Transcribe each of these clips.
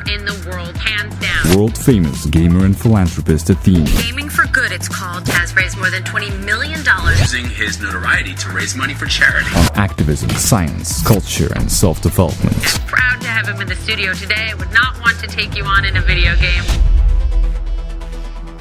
Gamer in the world, hands down. World famous gamer and philanthropist Athene. Gaming for Good, it's called, has raised more than $20 million. using his notoriety to raise money for charity. On activism, science, culture, and self development. Proud to have him in the studio today. I would not want to take you on in a video game.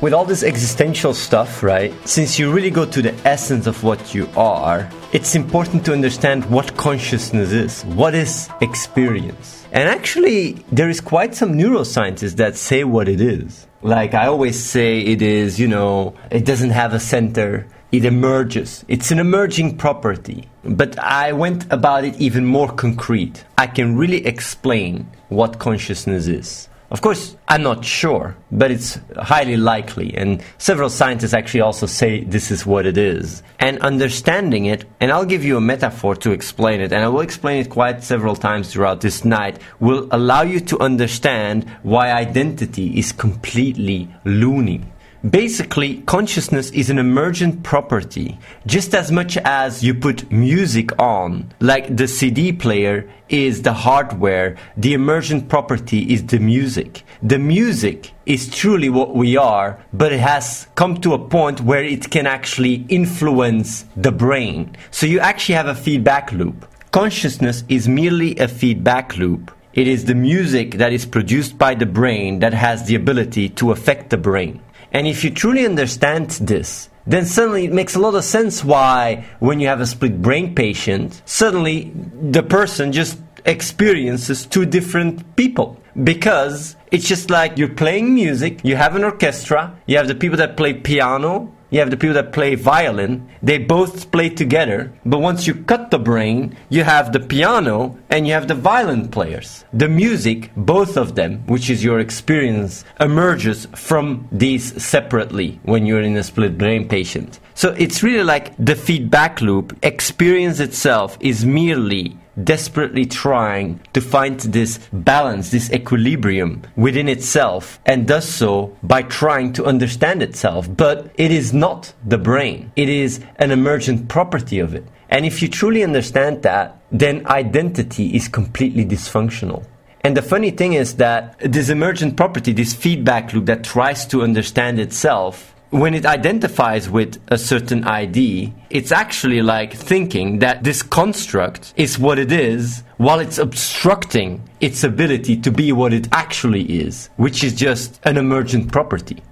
with all this existential stuff, right? Since you really go to the essence of what you are, it's important to understand what consciousness is. What is experience? And actually, there is quite some neuroscientists that say what it is. Like I always say, it is, you know, it doesn't have a center. It emerges. It's an emerging property. But I went about it even more concrete. I can really explain what consciousness is. Of course, I'm not sure, but it's highly likely. And several scientists actually also say this is what it is. And understanding it, and I'll give you a metaphor to explain it, and I will explain it quite several times throughout this night, will allow you to understand why identity is completely loony. Basically, consciousness is an emergent property, just as much as you put music on, like the CD player is the hardware, the emergent property is the music. The music is truly what we are, but it has come to a point where it can actually influence the brain. So you actually have a feedback loop. Consciousness is merely a feedback loop. It is the music that is produced by the brain that has the ability to affect the brain. And if you truly understand this, then suddenly it makes a lot of sense why, when you have a split brain patient, suddenly the person just experiences two different people. Because it's just like you're playing music, you have an orchestra, you have the people that play piano, you have the people that play violin, they both play together, but once you cut the brain, you have the piano and you have the violin players. The music, both of them, which is your experience, emerges from these separately when you're in a split brain patient. So it's really like the feedback loop. Experience itself is merely desperately trying to find this balance, this equilibrium within itself, and does so by trying to understand itself. But it is not the brain, it is an emergent property of it. And if you truly understand that, then identity is completely dysfunctional. And the funny thing is that this emergent property, this feedback loop that tries to understand itself, when it identifies with a certain ID, it's actually like thinking that this construct is what it is while it's obstructing its ability to be what it actually is, which is just an emergent property.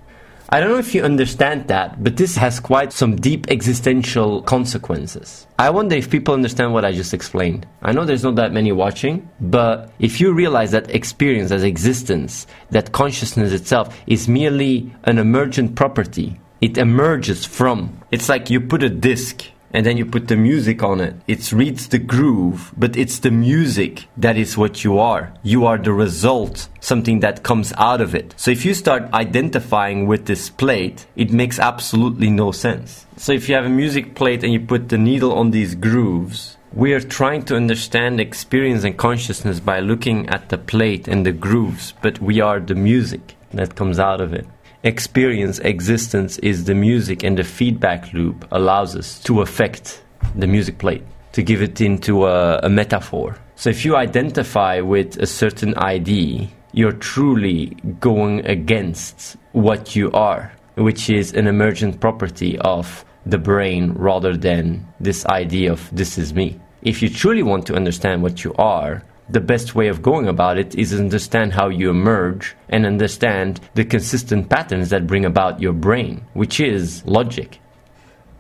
I don't know if you understand that, but this has quite some deep existential consequences. I wonder if people understand what I just explained. I know there's not that many watching, but if you realize that experience as existence, that consciousness itself is merely an emergent property, it emerges from. It's like you put a disc and then you put the music on it. It reads the groove, but it's the music that is what you are. You are the result, something that comes out of it. So if you start identifying with this plate, it makes absolutely no sense. So if you have a music plate and you put the needle on these grooves, we are trying to understand experience and consciousness by looking at the plate and the grooves, but we are the music that comes out of it experience existence is the music and the feedback loop allows us to affect the music plate to give it into a, a, metaphor. So if you identify with a certain id you're truly going against what you are which is an emergent property of the brain rather than this idea of this is me. If you truly want to understand what you are the best way of going about it is understand how you emerge and understand the consistent patterns that bring about your brain, which is logic.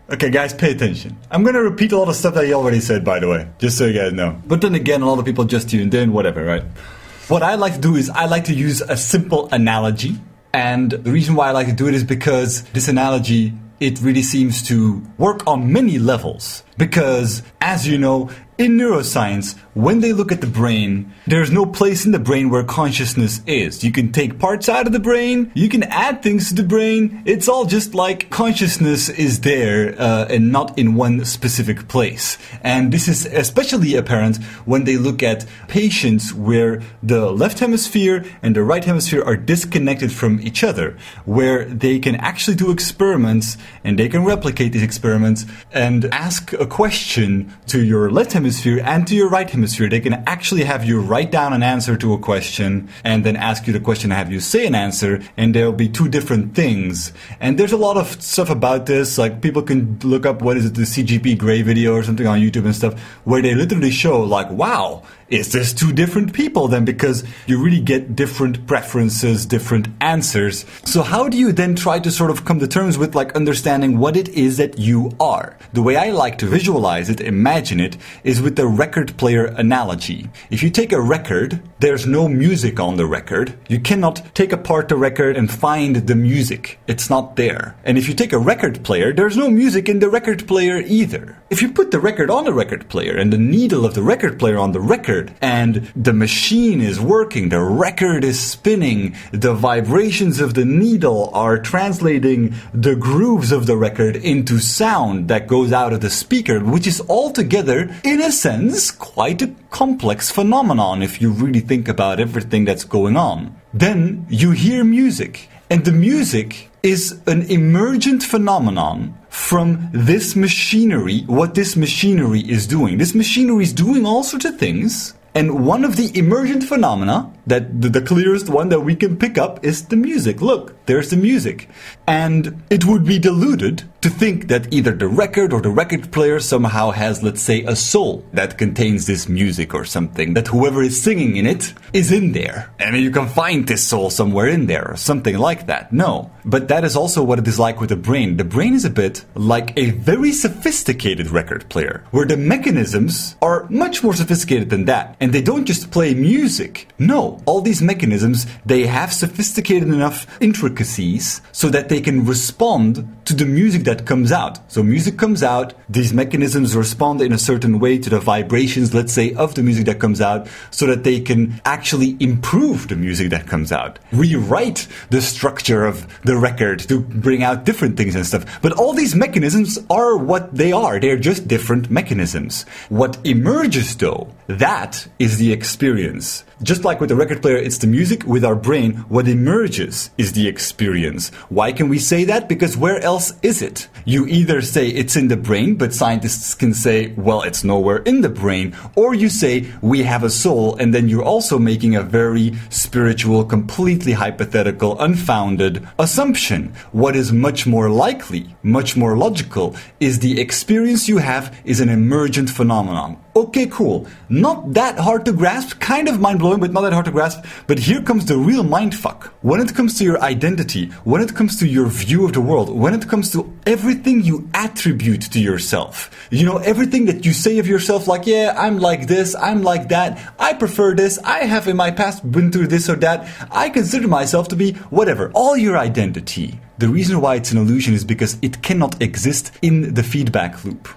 Okay, guys, pay attention. I'm gonna repeat a lot of stuff that you already said, by the way, just so you guys know. But then again, a lot of people just tuned in, whatever, right? What I like to do is I like to use a simple analogy, and the reason why I like to do it is because this analogy it really seems to work on many levels. Because, as you know, in neuroscience, when they look at the brain, there's no place in the brain where consciousness is. You can take parts out of the brain, you can add things to the brain. It's all just like consciousness is there uh, and not in one specific place. And this is especially apparent when they look at patients where the left hemisphere and the right hemisphere are disconnected from each other, where they can actually do experiments and they can replicate these experiments and ask a question to your left hemisphere hemisphere and to your right hemisphere. They can actually have you write down an answer to a question and then ask you the question and have you say an answer, and there'll be two different things. And there's a lot of stuff about this. Like people can look up what is it, the CGP Grey video or something on YouTube and stuff, where they literally show like, wow, is this two different people then? Because you really get different preferences, different answers. So how do you then try to sort of come to terms with like understanding what it is that you are? The way I like to visualize it, imagine it, is with the record player analogy. If you take a record, there's no music on the record. You cannot take apart the record and find the music. It's not there. And if you take a record player, there's no music in the record player either. If you put the record on the record player and the needle of the record player on the record, record. And the machine is working, the record is spinning, the vibrations of the needle are translating the grooves of the record into sound that goes out of the speaker, which is altogether, in a sense, quite a complex phenomenon if you really think about everything that's going on. Then you hear music, and the music is an emergent phenomenon from this machinery, what this machinery is doing. This machinery is doing all sorts of things. And one of the emergent phenomena that the, the, clearest one that we can pick up is the music. Look, there's the music. And it would be deluded to think that either the record or the record player somehow has, let's say, a soul that contains this music or something, that whoever is singing in it is in there. And you can find this soul somewhere in there or something like that. No. But that is also what it is like with the brain. The brain is a bit like a very sophisticated record player, where the mechanisms are much more sophisticated than that. And they don't just play music. No, all these mechanisms, they have sophisticated enough intricacies so that they can respond to the music that comes out. So music comes out, these mechanisms respond in a certain way to the vibrations, let's say, of the music that comes out, so that they can actually improve the music that comes out, rewrite the structure of the record to bring out different things and stuff. But all these mechanisms are what they are. They're just different mechanisms. What emerges though, that is the experience. Just like with the record player, it's the music. With our brain, what emerges is the experience. Why can we say that? Because where else is it? You either say it's in the brain, but scientists can say, well, it's nowhere in the brain. Or you say, we have a soul, and then you're also making a very spiritual, completely hypothetical, unfounded assumption. What is much more likely, much more logical, is the experience you have is an emergent phenomenon. Okay, cool. Not that hard to grasp, kind of mind blowing, but not that hard to grasp. But here comes the real mindfuck. When it comes to your identity, when it comes to your view of the world, when it comes to everything you attribute to yourself, you know, everything that you say of yourself, like, yeah, I'm like this, I'm like that, I prefer this, I have in my past been through this or that, I consider myself to be whatever. All your identity. The reason why it's an illusion is because it cannot exist in the feedback loop.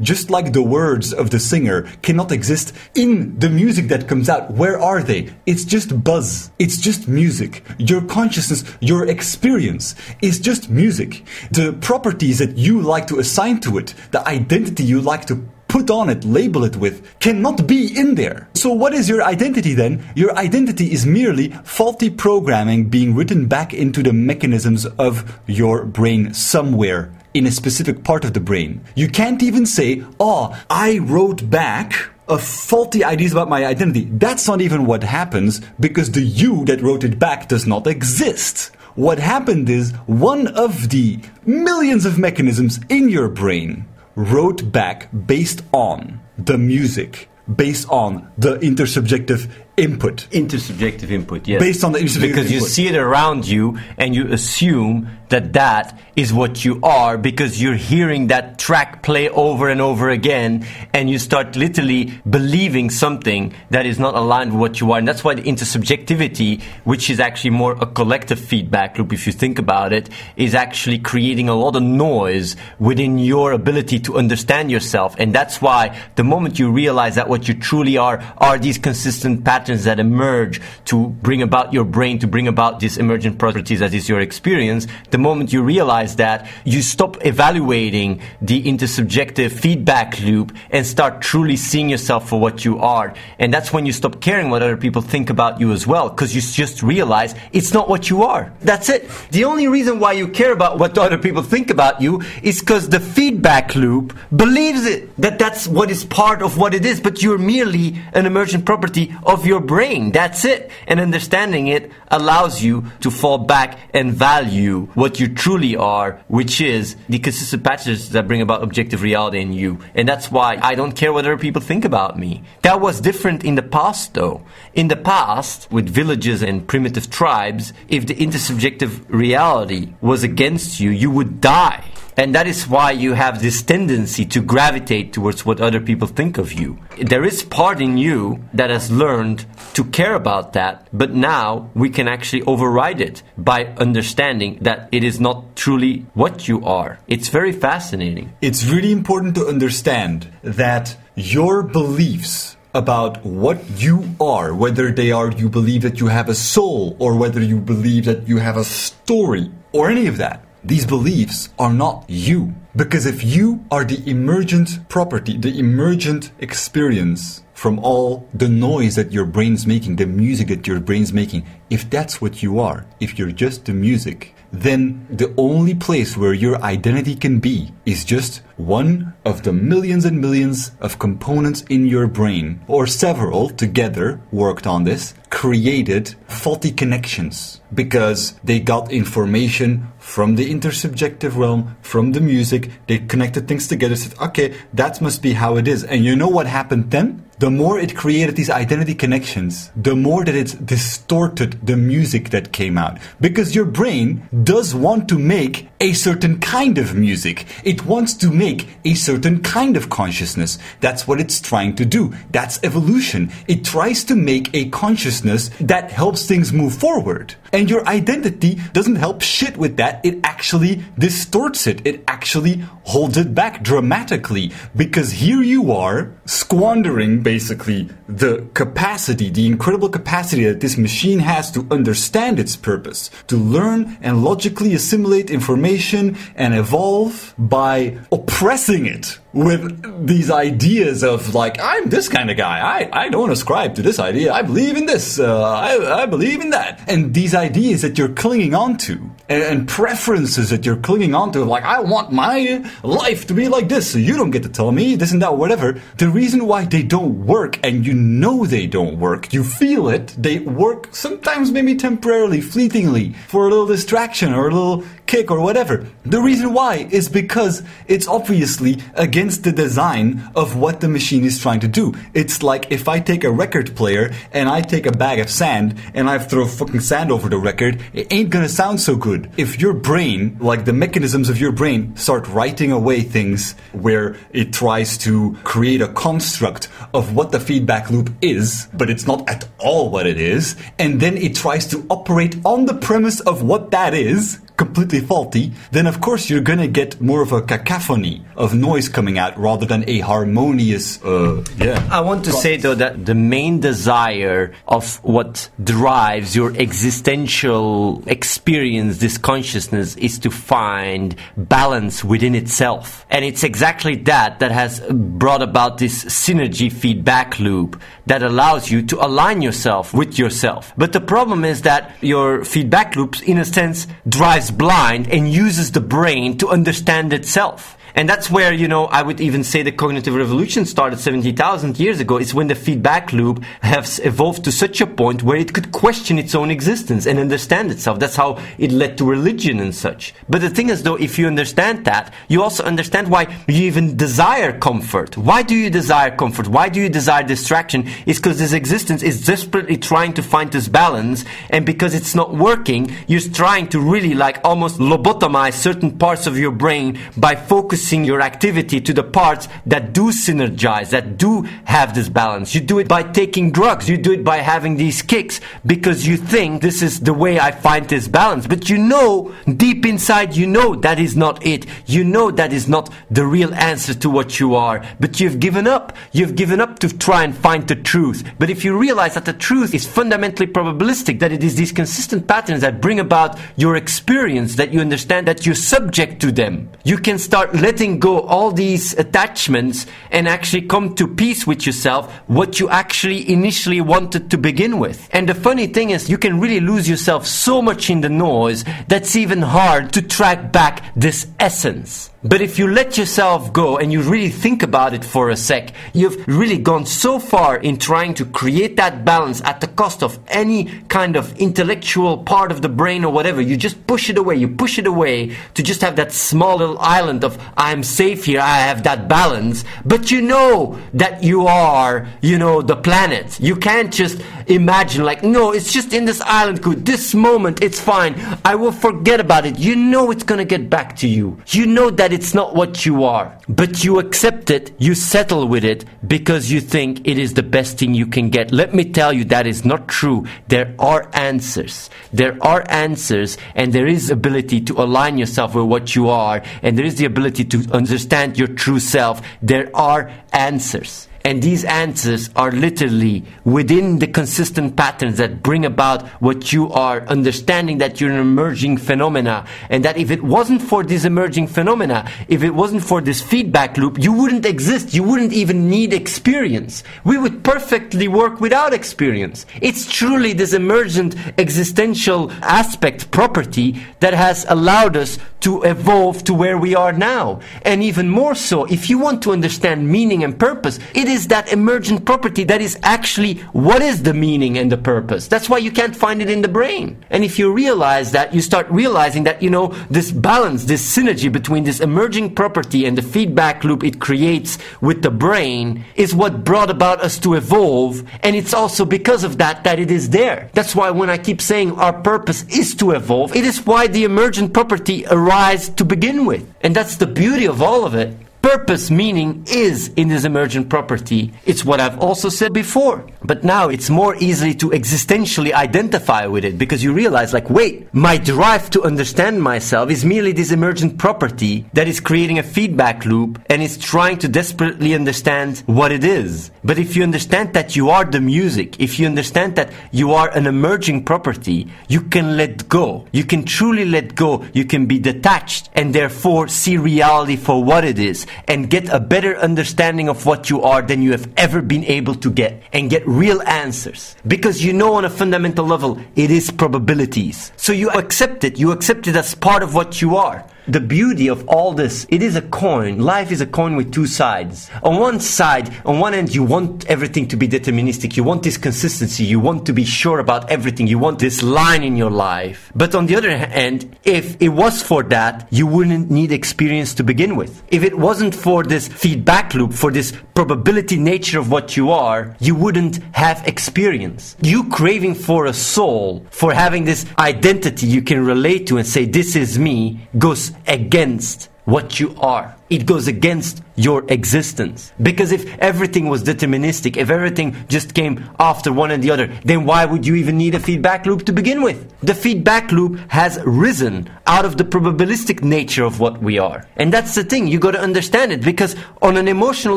Just like the words of the singer cannot exist in the music that comes out. Where are they? It's just buzz. It's just music. Your consciousness, your experience is just music. The properties that you like to assign to it, the identity you like to put on it, label it with, cannot be in there. So what is your identity then? Your identity is merely faulty programming being written back into the mechanisms of your brain somewhere in a specific part of the brain. You can't even say, oh, I wrote back of faulty ideas about my identity. That's not even what happens because the you that wrote it back does not exist. What happened is one of the millions of mechanisms in your brain wrote back based on the music, based on the intersubjective input. Intersubjective input, yes. Based on the intersubjective Because you see it around you and you assume that that is what you are because you're hearing that track play over and over again and you start literally believing something that is not aligned with what you are. And that's why the intersubjectivity, which is actually more a collective feedback loop, if you think about it, is actually creating a lot of noise within your ability to understand yourself. And that's why the moment you realize that what you truly are are these consistent patterns that emerge to bring about your brain, to bring about these emergent properties that is your experience, the moment you realize that, you stop evaluating the intersubjective feedback loop and start truly seeing yourself for what you are. And that's when you stop caring what other people think about you as well, because you just realize it's not what you are. That's it. The only reason why you care about what other people think about you is because the feedback loop believes it, that that's what is part of what it is, but you're merely an emergent property of your brain. That's it. And understanding it allows you to fall back and value what you truly are, which is the consistent patterns that bring about objective reality in you. And that's why I don't care what other people think about me. That was different in the past though. In the past, with villages and primitive tribes, if the intersubjective reality was against you, you would die. And that is why you have this tendency to gravitate towards what other people think of you. There is part in you that has learned to care about that, but now we can actually override it by understanding that it is not truly what you are. It's very fascinating. It's really important to understand that your beliefs about what you are, whether they are you believe that you have a soul or whether you believe that you have a story or any of that, these beliefs are not you. Because if you are the emergent property, the emergent experience from all the noise that your brain's making, the music that your brain's making, if that's what you are, if you're just the music, then the only place where your identity can be is just one of the millions and millions of components in your brain, or several together worked on this, created faulty connections because they got information from the intersubjective realm, from the music, they connected things together, said, okay, that must be how it is. And you know what happened then? The more it created these identity connections, the more that it distorted the music that came out. Because your brain does want to make a certain kind of music. It wants to make a certain kind of consciousness. That's what it's trying to do. That's evolution. It tries to make a consciousness that helps things move forward. And your identity doesn't help shit with that. It actually distorts it. It actually holds it back dramatically. Because here you are squandering basically the capacity, the incredible capacity that this machine has to understand its purpose, to learn and logically assimilate information and evolve by oppressing it with these ideas of like I'm this kind of guy. I, I don't ascribe to this idea. I believe in this. Uh, I, I believe in that. And these ideas that you're clinging onto and, and preferences that you're clinging onto, like I want my life to be like this. So you don't get to tell me this and that, whatever. The reason why they don't work, and you know they don't work, you feel it. They work sometimes maybe temporarily, fleetingly, for a little distraction or a little kick or whatever. The reason why is because it's obviously against the design of what the machine is trying to do. It's like if I take a record player and I take a bag of sand and I throw fucking sand over the record, it ain't gonna sound so good. If your brain, like the mechanisms of your brain, start writing away things where it tries to create a construct of what the feedback loop is, but it's not at all what it is, and then it tries to operate on the premise of what that is, completely faulty, then of course you're gonna get more of a cacophony of noise coming out rather than a harmonious, uh, yeah. I want to say though that the main desire of what drives your existential experience, this consciousness, is to find balance within itself. And it's exactly that that has brought about this synergy feedback loop that allows you to align yourself with yourself. But the problem is that your feedback loops, in a sense, drives blind and uses the brain to understand itself. And that's where, you know, I would even say the cognitive revolution started 70,000 years ago. It's when the feedback loop has evolved to such a point where it could question its own existence and understand itself. That's how it led to religion and such. But the thing is, though, if you understand that, you also understand why you even desire comfort. Why do you desire comfort? Why do you desire distraction? It's because this existence is desperately trying to find this balance. And because it's not working, you're trying to really like almost lobotomize certain parts of your brain by focusing your activity to the parts that do synergize, that do have this balance. You do it by taking drugs. You do it by having these kicks because you think this is the way I find this balance. But you know, deep inside, you know that is not it. You know that is not the real answer to what you are. But you've given up. You've given up to try and find the truth. But if you realize that the truth is fundamentally probabilistic, that it is these consistent patterns that bring about your experience, that you understand that you're subject to them, you can start letting letting go all these attachments and actually come to peace with yourself, what you actually initially wanted to begin with. And the funny thing is, you can really lose yourself so much in the noise that's even hard to track back this essence. But if you let yourself go and you really think about it for a sec, you've really gone so far in trying to create that balance at the cost of any kind of intellectual part of the brain or whatever. You just push it away. You push it away to just have that small little island of, I'm safe here. I have that balance. But you know that you are, you know, the planet. You can't just imagine like, no, it's just in this island good. This moment, it's fine. I will forget about it. You know it's going to get back to you. You know that it's not what you are. But you accept it, you settle with it because you think it is the best thing you can get. Let me tell you that is not true. There are answers. There are answers and there is ability to align yourself with what you are and there is the ability to understand your true self. There are answers. And these answers are literally within the consistent patterns that bring about what you are, understanding that you're an emerging phenomena. And that if it wasn't for these emerging phenomena, if it wasn't for this feedback loop, you wouldn't exist. You wouldn't even need experience. We would perfectly work without experience. It's truly this emergent existential aspect property that has allowed us to evolve to where we are now. And even more so, if you want to understand meaning and purpose, it is that emergent property that is actually what is the meaning and the purpose. That's why you can't find it in the brain. And if you realize that, you start realizing that, you know, this balance, this synergy between this emerging property and the feedback loop it creates with the brain is what brought about us to evolve. And it's also because of that that it is there. That's why when I keep saying our purpose is to evolve, it is why the emergent property arise to begin with. And that's the beauty of all of it purpose meaning is in this emergent property. It's what I've also said before. But now it's more easily to existentially identify with it because you realize, like, wait, my drive to understand myself is merely this emergent property that is creating a feedback loop and is trying to desperately understand what it is. But if you understand that you are the music, if you understand that you are an emerging property, you can let go. You can truly let go. You can be detached and therefore see reality for what it is and get a better understanding of what you are than you have ever been able to get and get real answers. Because you know on a fundamental level, it is probabilities. So you accept it. You accept it as part of what you are the beauty of all this, it is a coin. Life is a coin with two sides. On one side, on one end, you want everything to be deterministic. You want this consistency. You want to be sure about everything. You want this line in your life. But on the other hand, if it was for that, you wouldn't need experience to begin with. If it wasn't for this feedback loop, for this probability nature of what you are, you wouldn't have experience. You craving for a soul, for having this identity you can relate to and say, this is me, goes against what you are. It goes against your existence. Because if everything was deterministic, if everything just came after one and the other, then why would you even need a feedback loop to begin with? The feedback loop has risen out of the probabilistic nature of what we are. And that's the thing, you gotta understand it because on an emotional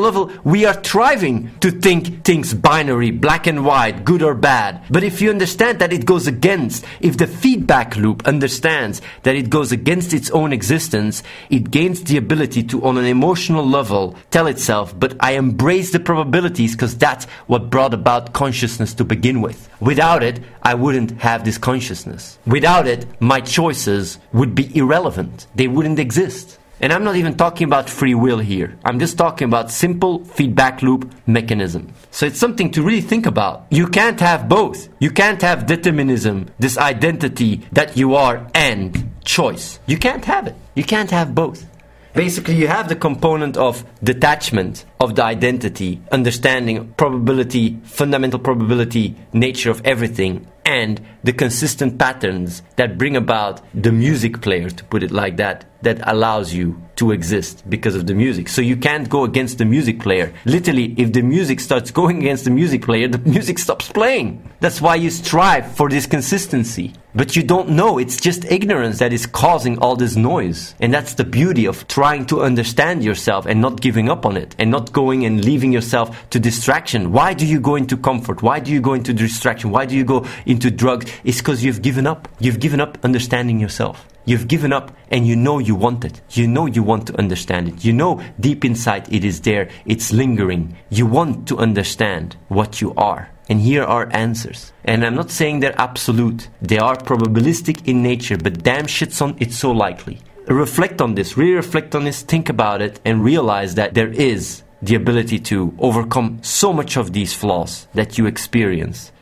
level, we are thriving to think things binary, black and white, good or bad. But if you understand that it goes against, if the feedback loop understands that it goes against its own existence, it gains the ability to, on an emotional level, tell itself, but I embrace the probabilities because that's what brought about consciousness to begin with. Without it, I wouldn't have this consciousness. Without it, my choices would be irrelevant. They wouldn't exist. And I'm not even talking about free will here. I'm just talking about simple feedback loop mechanism. So it's something to really think about. You can't have both. You can't have determinism, this identity that you are, and choice. You can't have it. You can't have both. Basically, you have the component of detachment of the identity, understanding probability, fundamental probability, nature of everything, and the consistent patterns that bring about the music player, to put it like that, that allows you to exist because of the music. So you can't go against the music player. Literally, if the music starts going against the music player, the music stops playing. That's why you strive for this consistency. But you don't know, it's just ignorance that is causing all this noise. And that's the beauty of trying to understand yourself and not giving up on it and not going and leaving yourself to distraction. Why do you go into comfort? Why do you go into distraction? Why do you go into drugs? It's because you've given up. You've given up understanding yourself. You've given up and you know you want it. You know you want to understand it. You know deep inside it is there. It's lingering. You want to understand what you are. And here are answers. And I'm not saying they're absolute. They are probabilistic in nature, but damn shit son, it's so likely. Reflect on this, really reflect on this, think about it, and realize that there is the ability to overcome so much of these flaws that you experience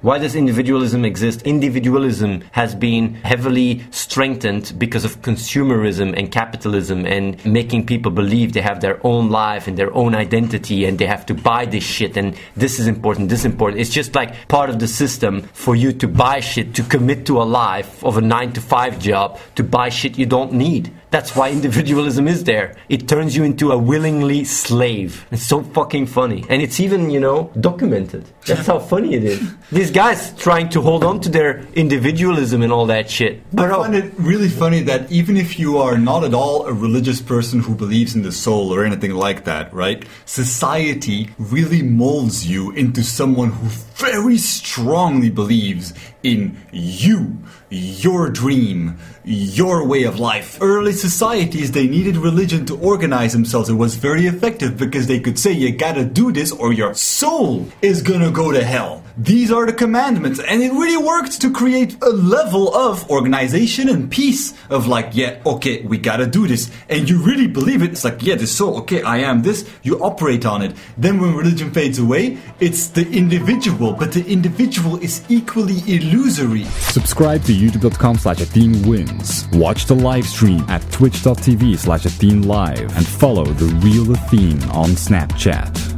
why does individualism exist? Individualism has been heavily strengthened because of consumerism and capitalism and making people believe they have their own life and their own identity and they have to buy this shit and this is important, this is important. It's just like part of the system for you to buy shit, to commit to a life of a nine to five job, to buy shit you don't need. That's why individualism is there. It turns you into a willingly slave. It's so fucking funny. And it's even, you know, documented. That's how funny it is. These guys trying to hold on to their individualism and all that shit. But I find it really funny that even if you are not at all a religious person who believes in the soul or anything like that, right? Society really molds you into someone who very strongly believes in you, your dream, your way of life. Early societies, they needed religion to organize themselves. It was very effective because they could say, you gotta do this or your soul is gonna go to hell. These are the commandments. And it really worked to create a level of organization and peace of like, yeah, okay, we gotta do this. And you really believe it. It's like, yeah, this soul, okay, I am this. You operate on it. Then when religion fades away, it's the individual, but the individual is equally illusory. Subscribe to youtube.com slash wins. Watch the live stream at twitch.tv slash live and follow the real Athene on Snapchat.